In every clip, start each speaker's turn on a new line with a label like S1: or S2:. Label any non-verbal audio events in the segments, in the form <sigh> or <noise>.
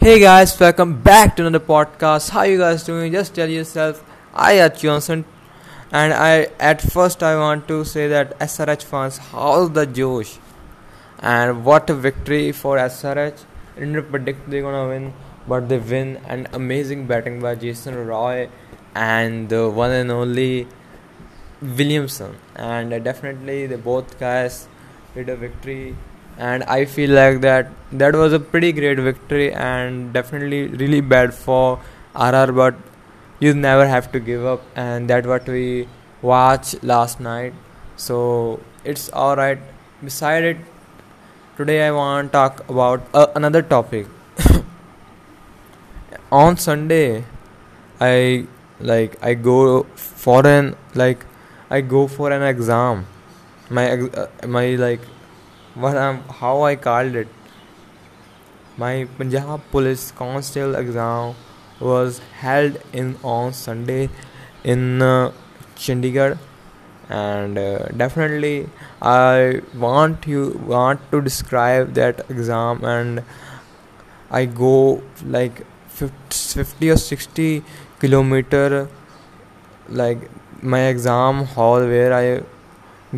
S1: Hey guys, welcome back to another podcast. How you guys doing? Just tell yourself, I at Johnson, and I at first I want to say that SRH fans, how's the Josh, and what a victory for SRH. Didn't predict they're gonna win, but they win, and amazing batting by Jason Roy and the one and only Williamson, and uh, definitely the both guys did a victory and I feel like that that was a pretty great victory and definitely really bad for RR but you never have to give up. And that what we watched last night. So it's alright. Beside it today I want to talk about uh, another topic. <laughs> On Sunday I like I go for an like I go for an exam. My uh, my like what I'm, how I called it. My Punjab Police Constable exam was held in on Sunday in uh, Chandigarh, and uh, definitely I want you want to describe that exam, and I go like 50 or 60 kilometer like my exam hall where I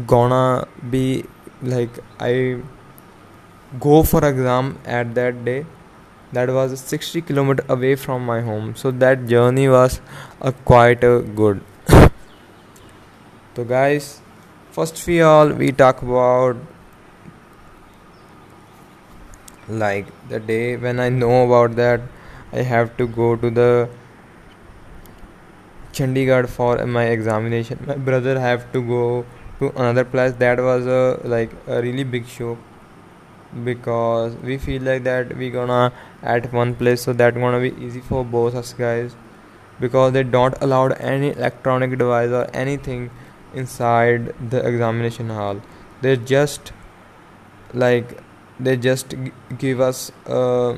S1: gonna be like i go for exam at that day that was 60 kilometer away from my home. So that journey was uh, quite uh, good. <laughs> So guys first of all we talk about like the day when i know about that i have to go to the chandigarh for my examination. My brother have to go to another place that was a like a really big show. Because we feel like that we gonna at one place so that gonna be easy for both us guys. Because they don't allowed any electronic device or anything inside the examination hall. They just like they just g- give us uh,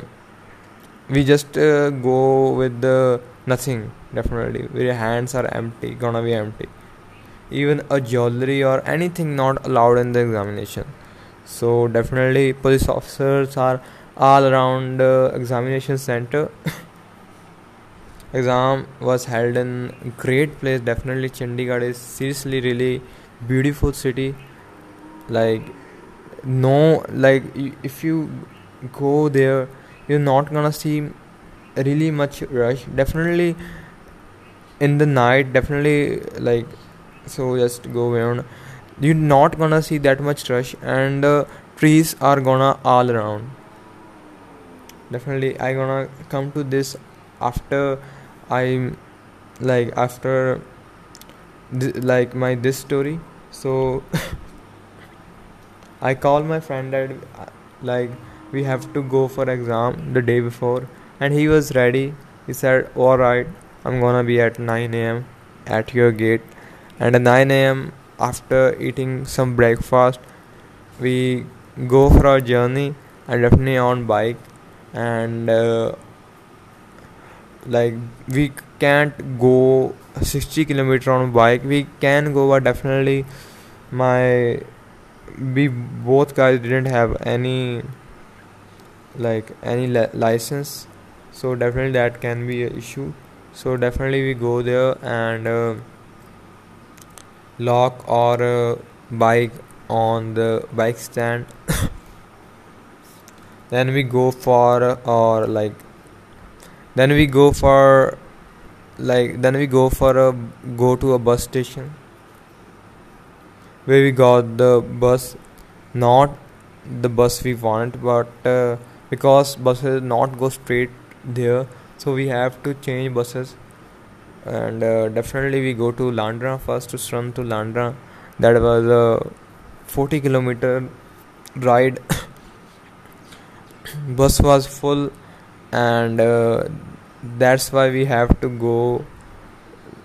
S1: we just uh, go with the nothing definitely. Our hands are empty gonna be empty even a jewelry or anything not allowed in the examination. So definitely police officers are all around the examination center. <coughs> Exam was held in great place. Definitely chandigarh is seriously really beautiful city. Like no like if you go there you're not gonna see really much rush. Definitely in the night definitely like so just go around. You're not gonna see that much rush and uh, trees are gonna all around. Definitely i gonna come to this after i'm like after th- like my this story. So <laughs> i call my friend that uh, like we have to go for exam the day before. And he was ready. He said all right i'm gonna be at 9 am at your gate and at 9 am after eating some breakfast we go for our journey and definitely on bike. And uh, like we can't go 60 kilometer on bike. We can go but definitely my we both guys didn't have any like any li- license. So definitely that can be an issue. So definitely we go there and uh, lock or uh, bike on the bike stand. <coughs> Then we go for or like then we go for like then we go for a go to a bus station. Where we got the bus not the bus we want but uh, because buses not go straight there so we have to change buses and uh, definitely we go to Landra first to run to Landra. That was a 40 kilometer ride. <coughs> Bus was full, and uh, that's why we have to go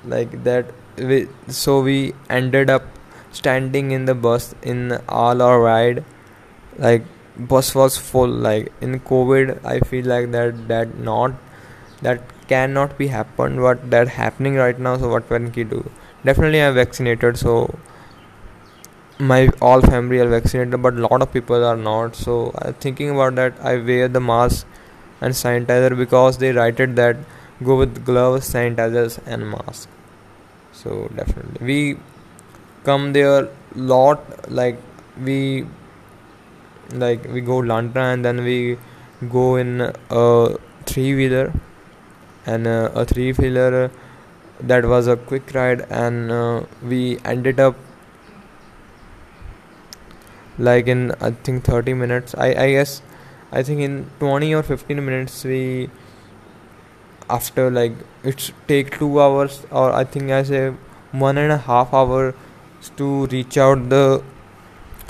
S1: like that. We, so we ended up standing in the bus in all our ride. Like bus was full. Like in COVID, I feel like that that not that cannot be happened what that happening right now so what can we do? Definitely i'm vaccinated so my all family are vaccinated but lot of people are not. So i'm thinking about that i wear the mask and sanitizer because they write it that go with gloves sanitizers and mask. So definitely. We come there lot like we like we go Landra and then we go in a three wheeler and uh, a three wheeler that was a quick ride and uh, we ended up like in I think 30 minutes. I I guess I think in 20 or 15 minutes we after like it's take 2 hours or I think I say one and a half hour to reach out the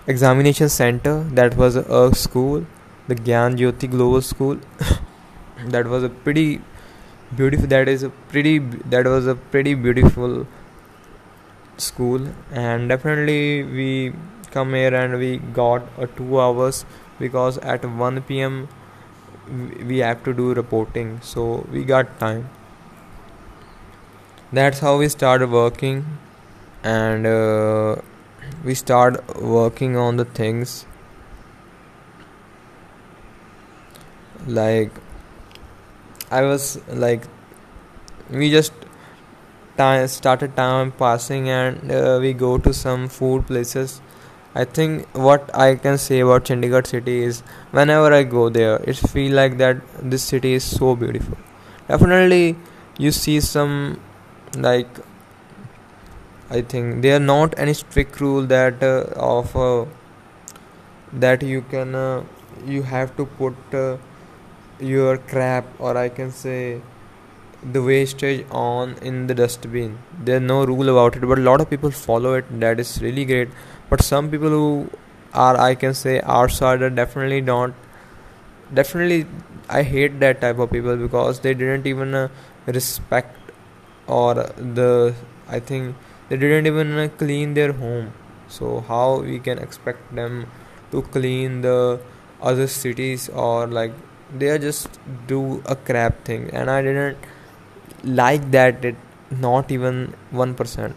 S1: examination center. That was a school the Gyan Jyoti Global School. <coughs> That was a pretty beautiful that is a pretty that was a pretty beautiful school. And definitely we come here and we got a 2 hours because at 1 pm we have to do reporting. So we got time. That's how we started working. And uh, we start working on the things like i was like we just time started time passing and uh, we go to some food places. I think what i can say about chandigarh city is whenever i go there it feel like that this city is so beautiful. Definitely you see some like I think there are not any strict rule that uh, of uh, that you can uh, you have to put uh, your crap or I can say the wastage on in the dustbin. There's no rule about it, but a lot of people follow it. That is really great. But some people who are I can say outsider definitely don't. Definitely, I hate that type of people because they didn't even uh, respect or the I think they didn't even uh, clean their home so how we can expect them to clean the other cities or like they just do a crap thing. And i didn't like that it not even 1%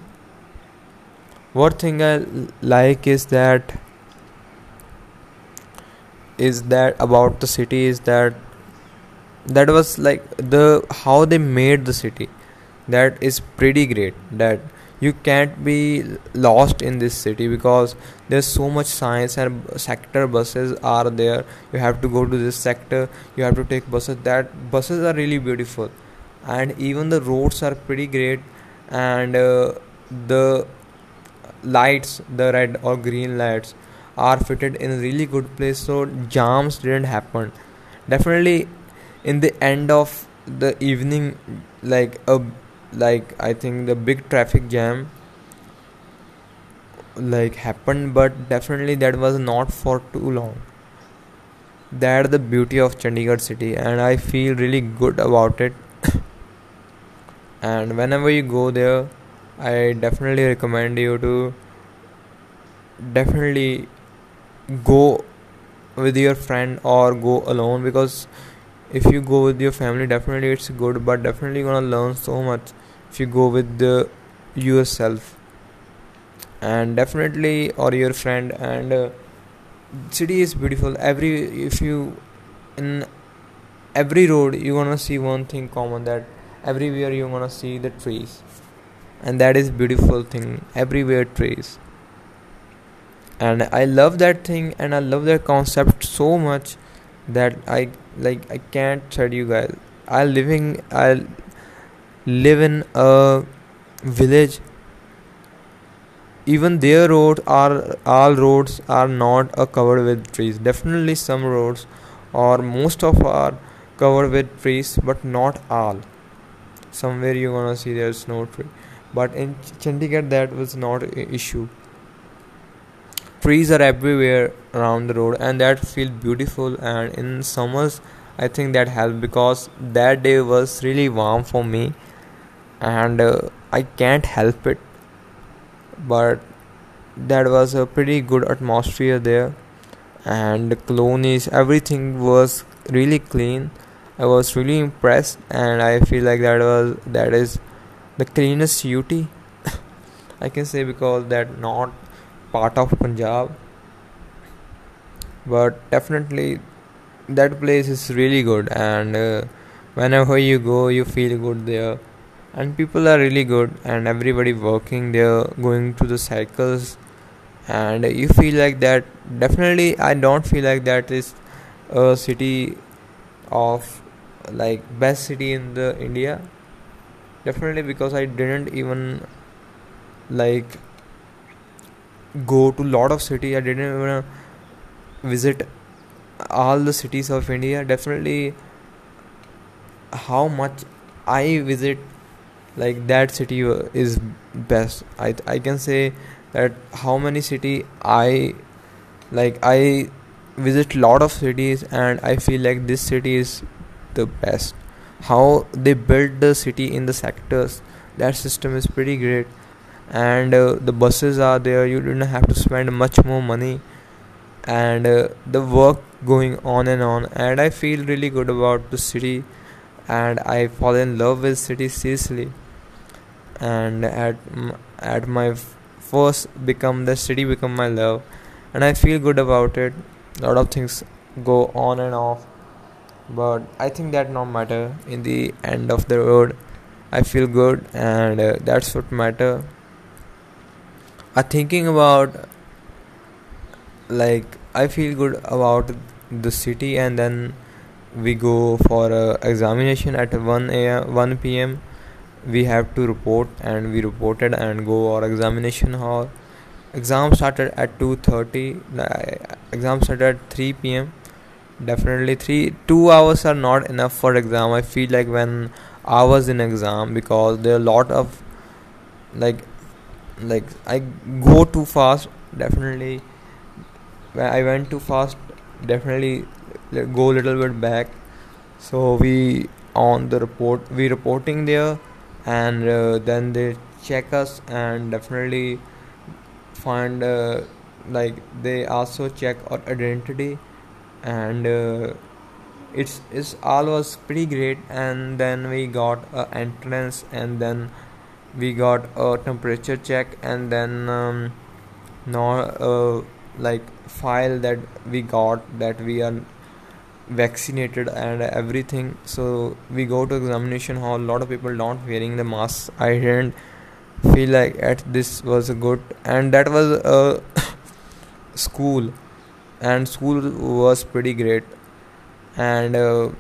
S1: one thing i like is that is that about the city is that that was like the how they made the city. That is pretty great. That you can't be lost in this city because there's so much science and sector buses are there. You have to go to this sector. You have to take buses. That buses are really beautiful. And even the roads are pretty great. And uh, the lights the red or green lights are fitted in a really good place. So jams didn't happen. Definitely in the end of the evening like a like i think the big traffic jam like happened but definitely that was not for too long. That's the beauty of chandigarh city and i feel really good about it. <coughs> And whenever you go there i definitely recommend you to definitely go with your friend or go alone because if you go with your family definitely it's good but definitely gonna learn so much if you go with the yourself and definitely or your friend and uh, city is beautiful. Every if you in every road you're gonna see one thing common that everywhere you're gonna see the trees. And that is beautiful thing everywhere trees. And i love that thing and i love that concept so much that i like i can't tell you guys. I living i live in a village. Even their roads are all roads are not uh, covered with trees. Definitely some roads or most of are covered with trees but not all. Somewhere you're gonna see there's no tree. But in chandigarh that was not an issue. Trees are everywhere around the road and that feels beautiful. And in summers i think that helped because that day was really warm for me and uh, i can't help it. But that was a pretty good atmosphere there. And the colonies everything was really clean. I was really impressed. And i feel like that was that is the cleanest UT <laughs> i can say because that not part of punjab. But definitely that place is really good. And uh, whenever you go you feel good there and people are really good and everybody working they're going to the cycles. And you feel like that definitely i don't feel like that is a city of like best city in the india. Definitely because i didn't even like go to lot of city. I didn't even uh, visit all the cities of india. Definitely how much i visit like that city is best. I i can say that how many city i like i visit lot of cities and i feel like this city is the best. How they build the city in the sectors that system is pretty great. And uh, the buses are there you don't have to spend much more money. And uh, the work going on and on. And i feel really good about the city and i fall in love with city seriously and at at my first become the city become my love. And i feel good about it. A lot of things go on and off. But i think that no matter. In the end of the road i feel good and uh, that's what matter. I thinking about like i feel good about the city and then we go for a examination at 1 a.m 1 p.m we have to report and we reported and go our examination hall. Exam started at 2.30 exam started at 3 p.m definitely 3 2 hours are not enough for exam. I feel like when i was in exam because there are a lot of like like i go too fast definitely. When i went too fast definitely go a little bit back. So we on the report we reporting there and uh, then they check us and definitely find uh, like they also check our identity and uh, it's it's all was pretty great. And then we got a entrance and then we got a temperature check and then um, no uh, like file that we got that we are vaccinated and everything. So we go to examination hall. A lot of people don't wearing the mask i didn't feel like at this was good and that was a <coughs> school. And school was pretty great. And a uh,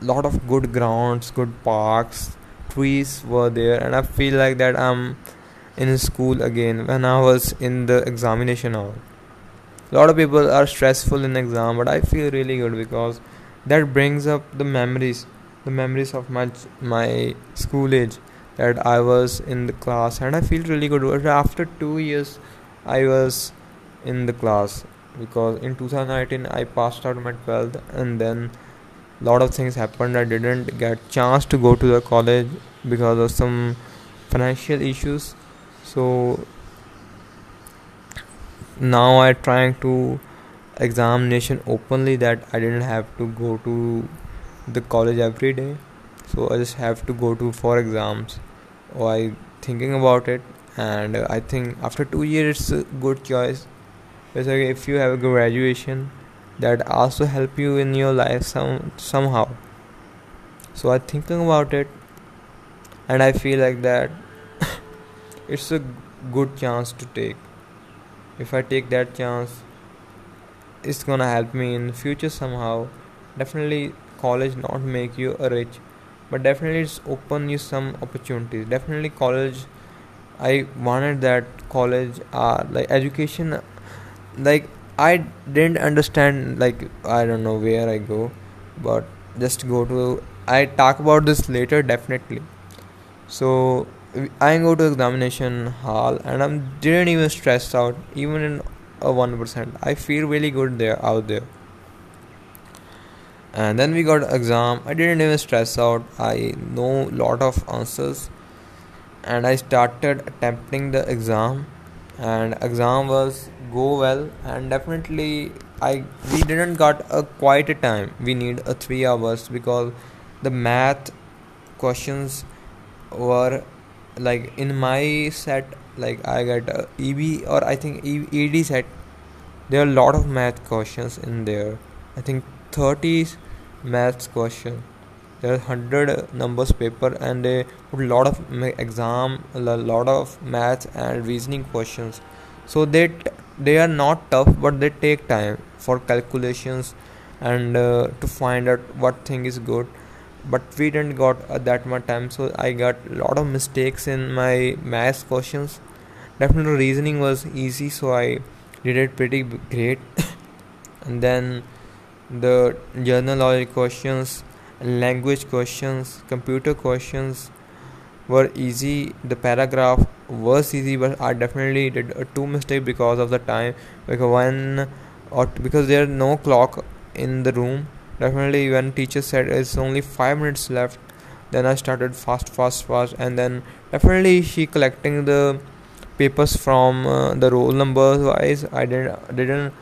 S1: lot of good grounds good parks trees were there. And i feel like that i'm in school again when i was in the examination hall a lot of people are stressful in exam but i feel really good because that brings up the memories the memories of my my school age that i was in the class and i feel really good. After 2 years i was in the class because in 2019 i passed out my 12th and then a lot of things happened. I didn't get chance to go to the college because of some financial issues. So now i trying to examination openly that i didn't have to go to the college every day. So i just have to go to four exams. Or i thinking about it and i think after two years it's a good choice. Basically if you have a graduation that also help you in your life some somehow. So i thinking about it and i feel like that <laughs> it's a good chance to take if I take that chance it's gonna help me in future somehow. Definitely college not make you a rich but definitely it's open you some opportunities. Definitely college I wanted that college uh like education like I didn't understand like I don't know where I go but just go to I talk about this later definitely. So I go to examination hall and I didn't even stress out even in a one percent. I feel really good there out there. And then we got exam. I didn't even stress out. I know lot of answers, and I started attempting the exam. And exam was go well, and definitely I we didn't got a quite a time. We need a three hours because the math questions were like in my set like i uh, eb or i think ed set there are a lot of math questions in there. I think 30 math question. There are 100 numbers paper and they put a lot of exam a lot of math and reasoning questions. So they t- they are not tough but they take time for calculations and uh, to find out what thing is good but we didn't got uh, that much time so i got a lot of mistakes in my math questions. Definitely reasoning was easy so i did it pretty great. <coughs> And then the knowledge questions language questions computer questions were easy. The paragraph was easy but i definitely did a two mistake because of the time. Because one or because there no clock in the room definitely when teacher said it's only five minutes left then i started fast fast fast and then definitely she collecting the papers from uh, the roll numbers wise. I didn't didn't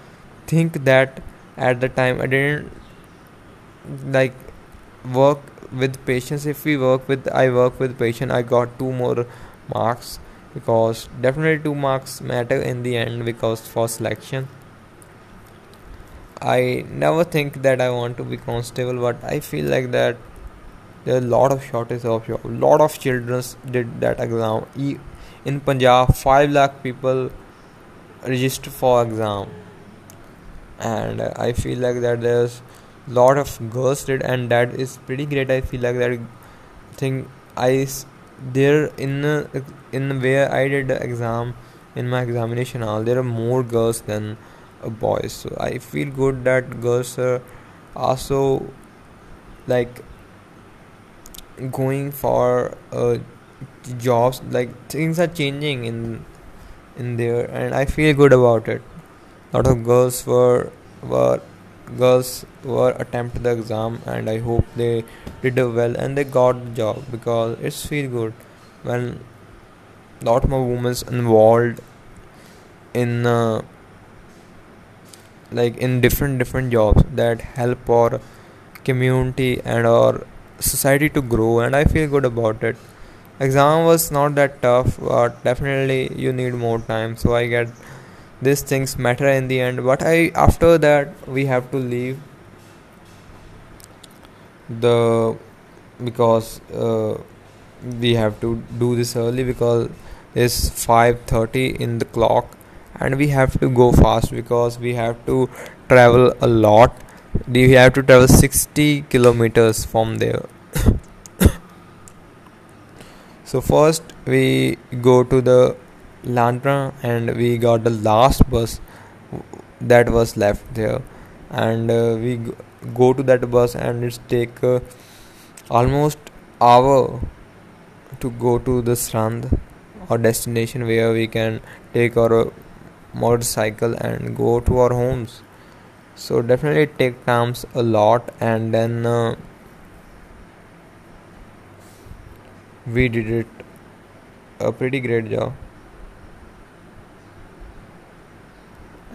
S1: think that at the time i didn't like work with patience. If we work with i work with patience i got two more marks because definitely two marks matter in the end because for selection I never think that I want to be constable, but I feel like that there are a lot of shortage of job. Lot of children did that exam. In Punjab, five lakh people register for exam, and I feel like that there's lot of girls did, and that is pretty great. I feel like that thing I there in in where I did the exam in my examination hall. There are more girls than boys so i feel good that girls are also like going for uh, jobs like things are changing in in there and i feel good about it. Lot of girls were were girls were attempt the exam and i hope they did well and they got the job because it's feel good when lot more women involved in uh, like in different different jobs that help our community and our society to grow and i feel good about it. Exam was not that tough but definitely you need more time so i get these things matter in the end. But i after that we have to leave the because uh, we have to do this early because it's 5:30 in the clock and we have to go fast because we have to travel a lot. We have to travel 60 kilometers from there. <coughs> So first we go to the Landra and we got the last bus that was left there. And uh, we go to that bus and it's take uh, almost hour to go to the strand or destination where we can take our motorcycle and go to our homes. So definitely it take times a lot and then uh, we did it a pretty great job.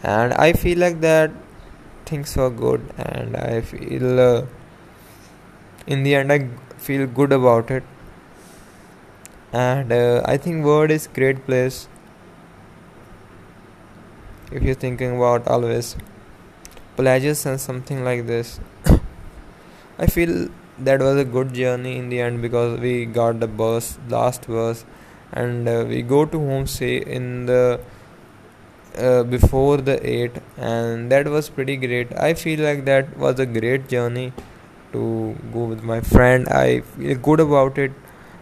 S1: And i feel like that things were good and i feel uh, in the end i feel good about it. And uh, i think word is great place if you're thinking about always pledges and something like this. <coughs> I feel that was a good journey in the end because we got the bus last bus and uh, we go to home say in the uh, before the 8 and that was pretty great. I feel like that was a great journey to go with my friend. I feel good about it.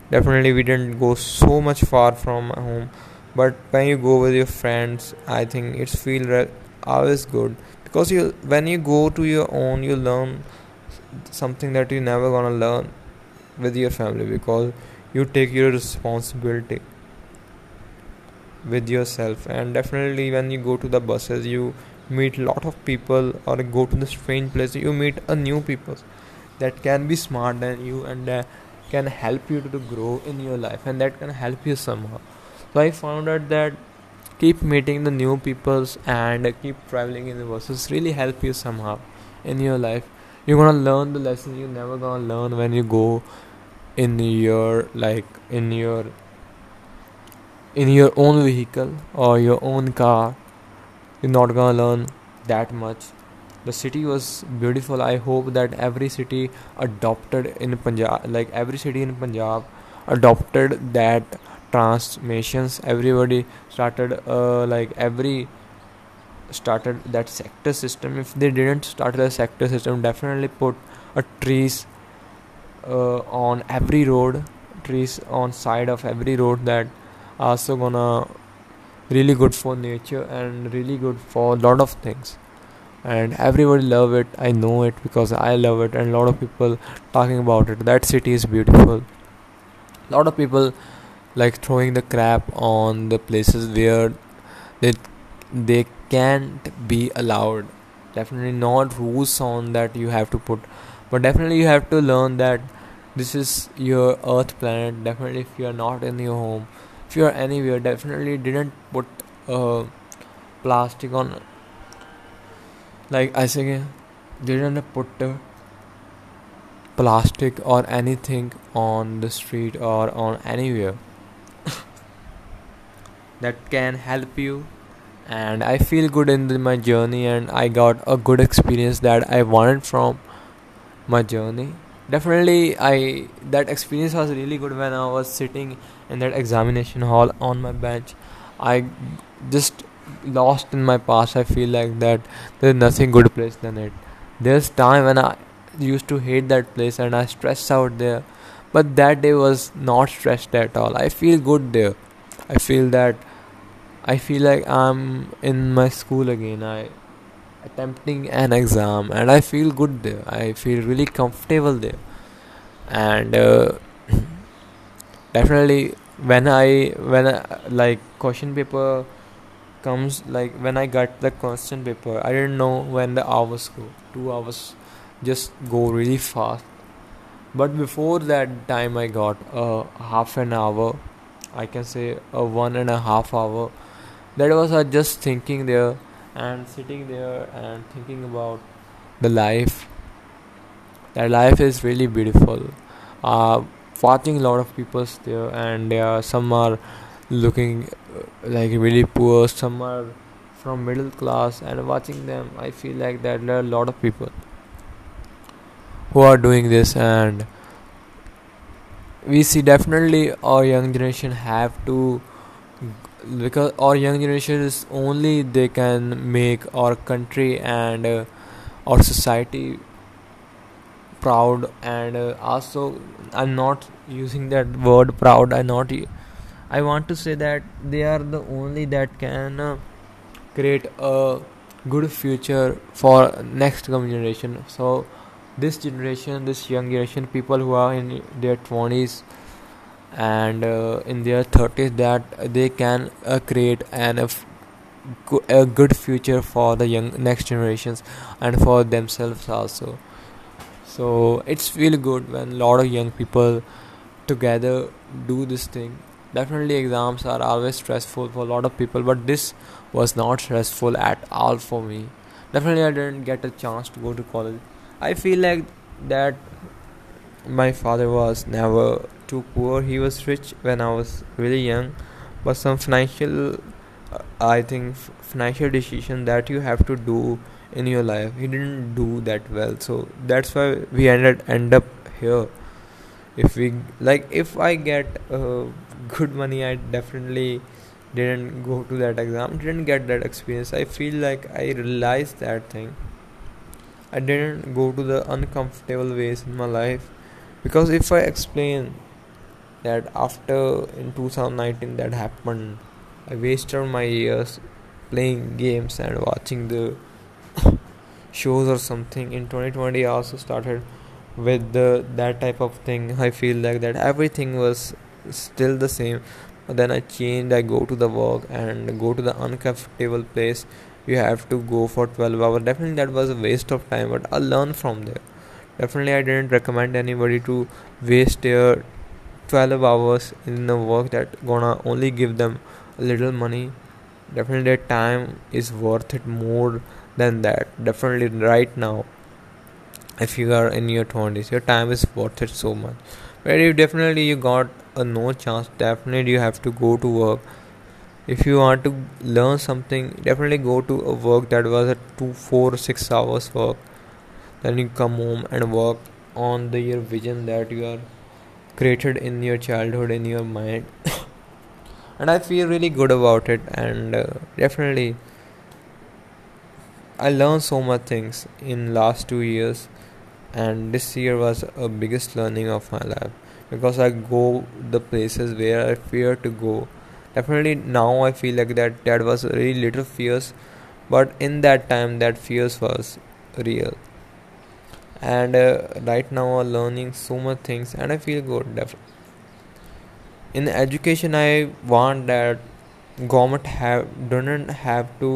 S1: Definitely we didn't go so much far from home but when you go with your friends i think it's feel re- always good. Because you when you go to your own you learn something that you never gonna learn with your family because you take your responsibility with yourself. And definitely when you go to the buses you meet lot of people or go to the strange place you meet a new people that can be smart than you and uh, can help you to grow in your life and that can help you somehow so i found out that keep meeting the new peoples and keep traveling in the buses really help you somehow in your life. You're gonna learn the lesson you're never gonna learn when you go in your like in your in your own vehicle or your own car. You're not gonna learn that much. The city was beautiful. I hope that every city adopted in punjab like every city in punjab adopted that transmissions everybody started uh, like every started that sector system. If they didn't start a sector system definitely put a trees uh, on every road trees on side of every road that also gonna really good for nature and really good for a lot of things. And everybody love it. I know it because i love it. And a lot of people talking about it. That city is beautiful. A lot of people like throwing the crap on the places where they they can't be allowed. Definitely not rules on that you have to put but definitely you have to learn that this is your earth planet. Definitely if you are not in your home if you are anywhere definitely didn't put uh, plastic on like i say didn't put uh, plastic or anything on the street or on anywhere that can help you. And i feel good in the, my journey and i got a good experience that i wanted from my journey. Definitely i that experience was really good when i was sitting in that examination hall on my bench. I just lost in my past i feel like that there's nothing good place than it. There's time when i used to hate that place and i stressed out there but that day was not stressed at all. I feel good there. I feel that I feel like I'm in my school again. I attempting an exam and I feel good there. I feel really comfortable there. And uh, <clears throat> definitely when I when I, like question paper comes like when I got the question paper, I didn't know when the hours go. Two hours just go really fast. But before that time, I got a half an hour. I can say a one and a half hour that was uh, just thinking there and sitting there and thinking about the life. That life is really beautiful. Uh, watching a lot of people there and uh, some are looking uh, like really poor. Some are from middle class and watching them i feel like that there are a lot of people who are doing this. And we see definitely our young generation have to because our young generation is only they can make our country and uh, our society proud and uh, also i'm not using that word proud i not i want to say that they are the only that can uh, create a good future for next coming generation. So this generation this young generation people who are in their 20s and uh, in their 30s that they can uh, create an a, f- a good future for the young next generations and for themselves also. So it's really good when a lot of young people together do this thing. Definitely exams are always stressful for a lot of people but this was not stressful at all for me. Definitely i didn't get a chance to go to college. I feel like that my father was never too poor. He was rich when I was really young, but some financial, I think, financial decision that you have to do in your life. He didn't do that well, so that's why we ended end up here. If we like, if I get uh, good money, I definitely didn't go to that exam, didn't get that experience. I feel like I realized that thing. I didn't go to the uncomfortable ways in my life because if I explain that after in 2019 that happened, I wasted my years playing games and watching the <coughs> shows or something. In 2020, I also started with the that type of thing. I feel like that everything was still the same. But then I changed. I go to the work and go to the uncomfortable place. You have to go for 12 hours. Definitely, that was a waste of time. But I learned from there definitely i didn't recommend anybody to waste their 12 hours in a work that gonna only give them a little money definitely time is worth it more than that. Definitely right now if you are in your 20s your time is worth it so much. But if definitely you got a no chance. Definitely you have to go to work. If you want to learn something definitely go to a work that was a two four six hours work. Then you come home and work on the your vision that you are created in your childhood in your mind. <coughs> And i feel really good about it and uh, definitely i learned so much things in last 2 years and this year was a biggest learning of my life. Because i go the places where i fear to go. Definitely now i feel like that that was really little fears but in that time that fears was real and uh, right now i'm learning so much things and i feel good definitely in education i want that government have doesn't have to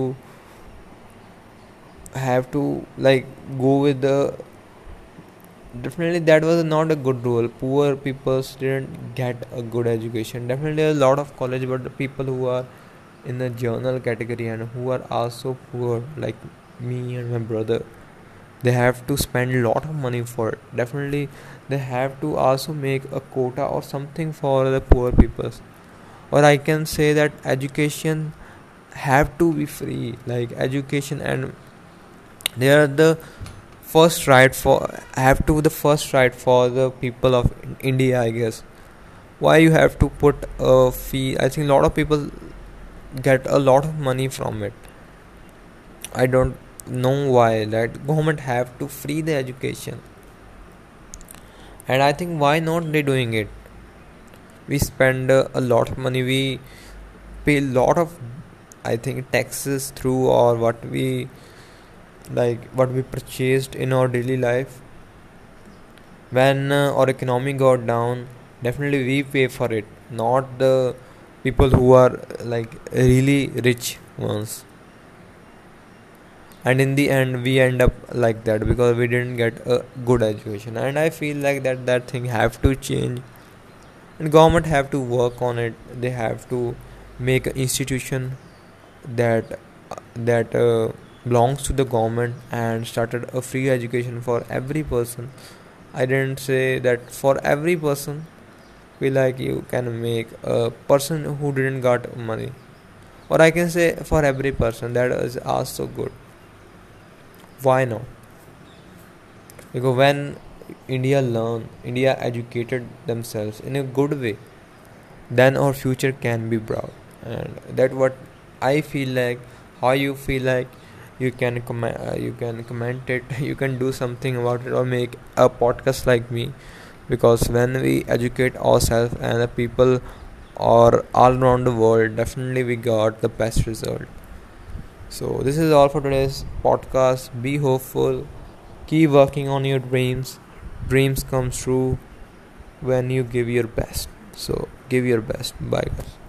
S1: have to like go with the definitely that was not a good rule poor people didn't get a good education. Definitely a lot of college but the people who are in the journal category and who are also poor like me and my brother they have to spend a lot of money for it. Definitely they have to also make a quota or something for the poor peoples or i can say that education have to be free. Like education and they are the first right for have to the first right for the people of india i guess. Why you have to put a fee? I think a lot of people get a lot of money from it. I don't know why that government have to free the education. And i think why not they doing it? We spend uh, a lot of money we pay a lot of i think taxes through or what we like what we purchased in our daily life. When uh, our economy got down definitely we pay for it not the people who are like really rich ones and in the end we end up like that because we didn't get a good education. And i feel like that that thing have to change. And government have to work on it. They have to make an institution that that uh, belongs to the government and started a free education for every person. I didn't say that for every person we like you can make a person who didn't got money. Or i can say for every person that is also good why not because when india learn india educated themselves in a good way then our future can be bright and that what i feel like how you feel like you can comment uh, you can comment it. <laughs> You can do something about it or make a podcast like me. Because when we educate ourselves and the people or all around the world definitely we got the best result so, this is all for today's podcast. Be hopeful, keep working on your dreams. Dreams come true when you give your best. So, give your best. Bye, guys.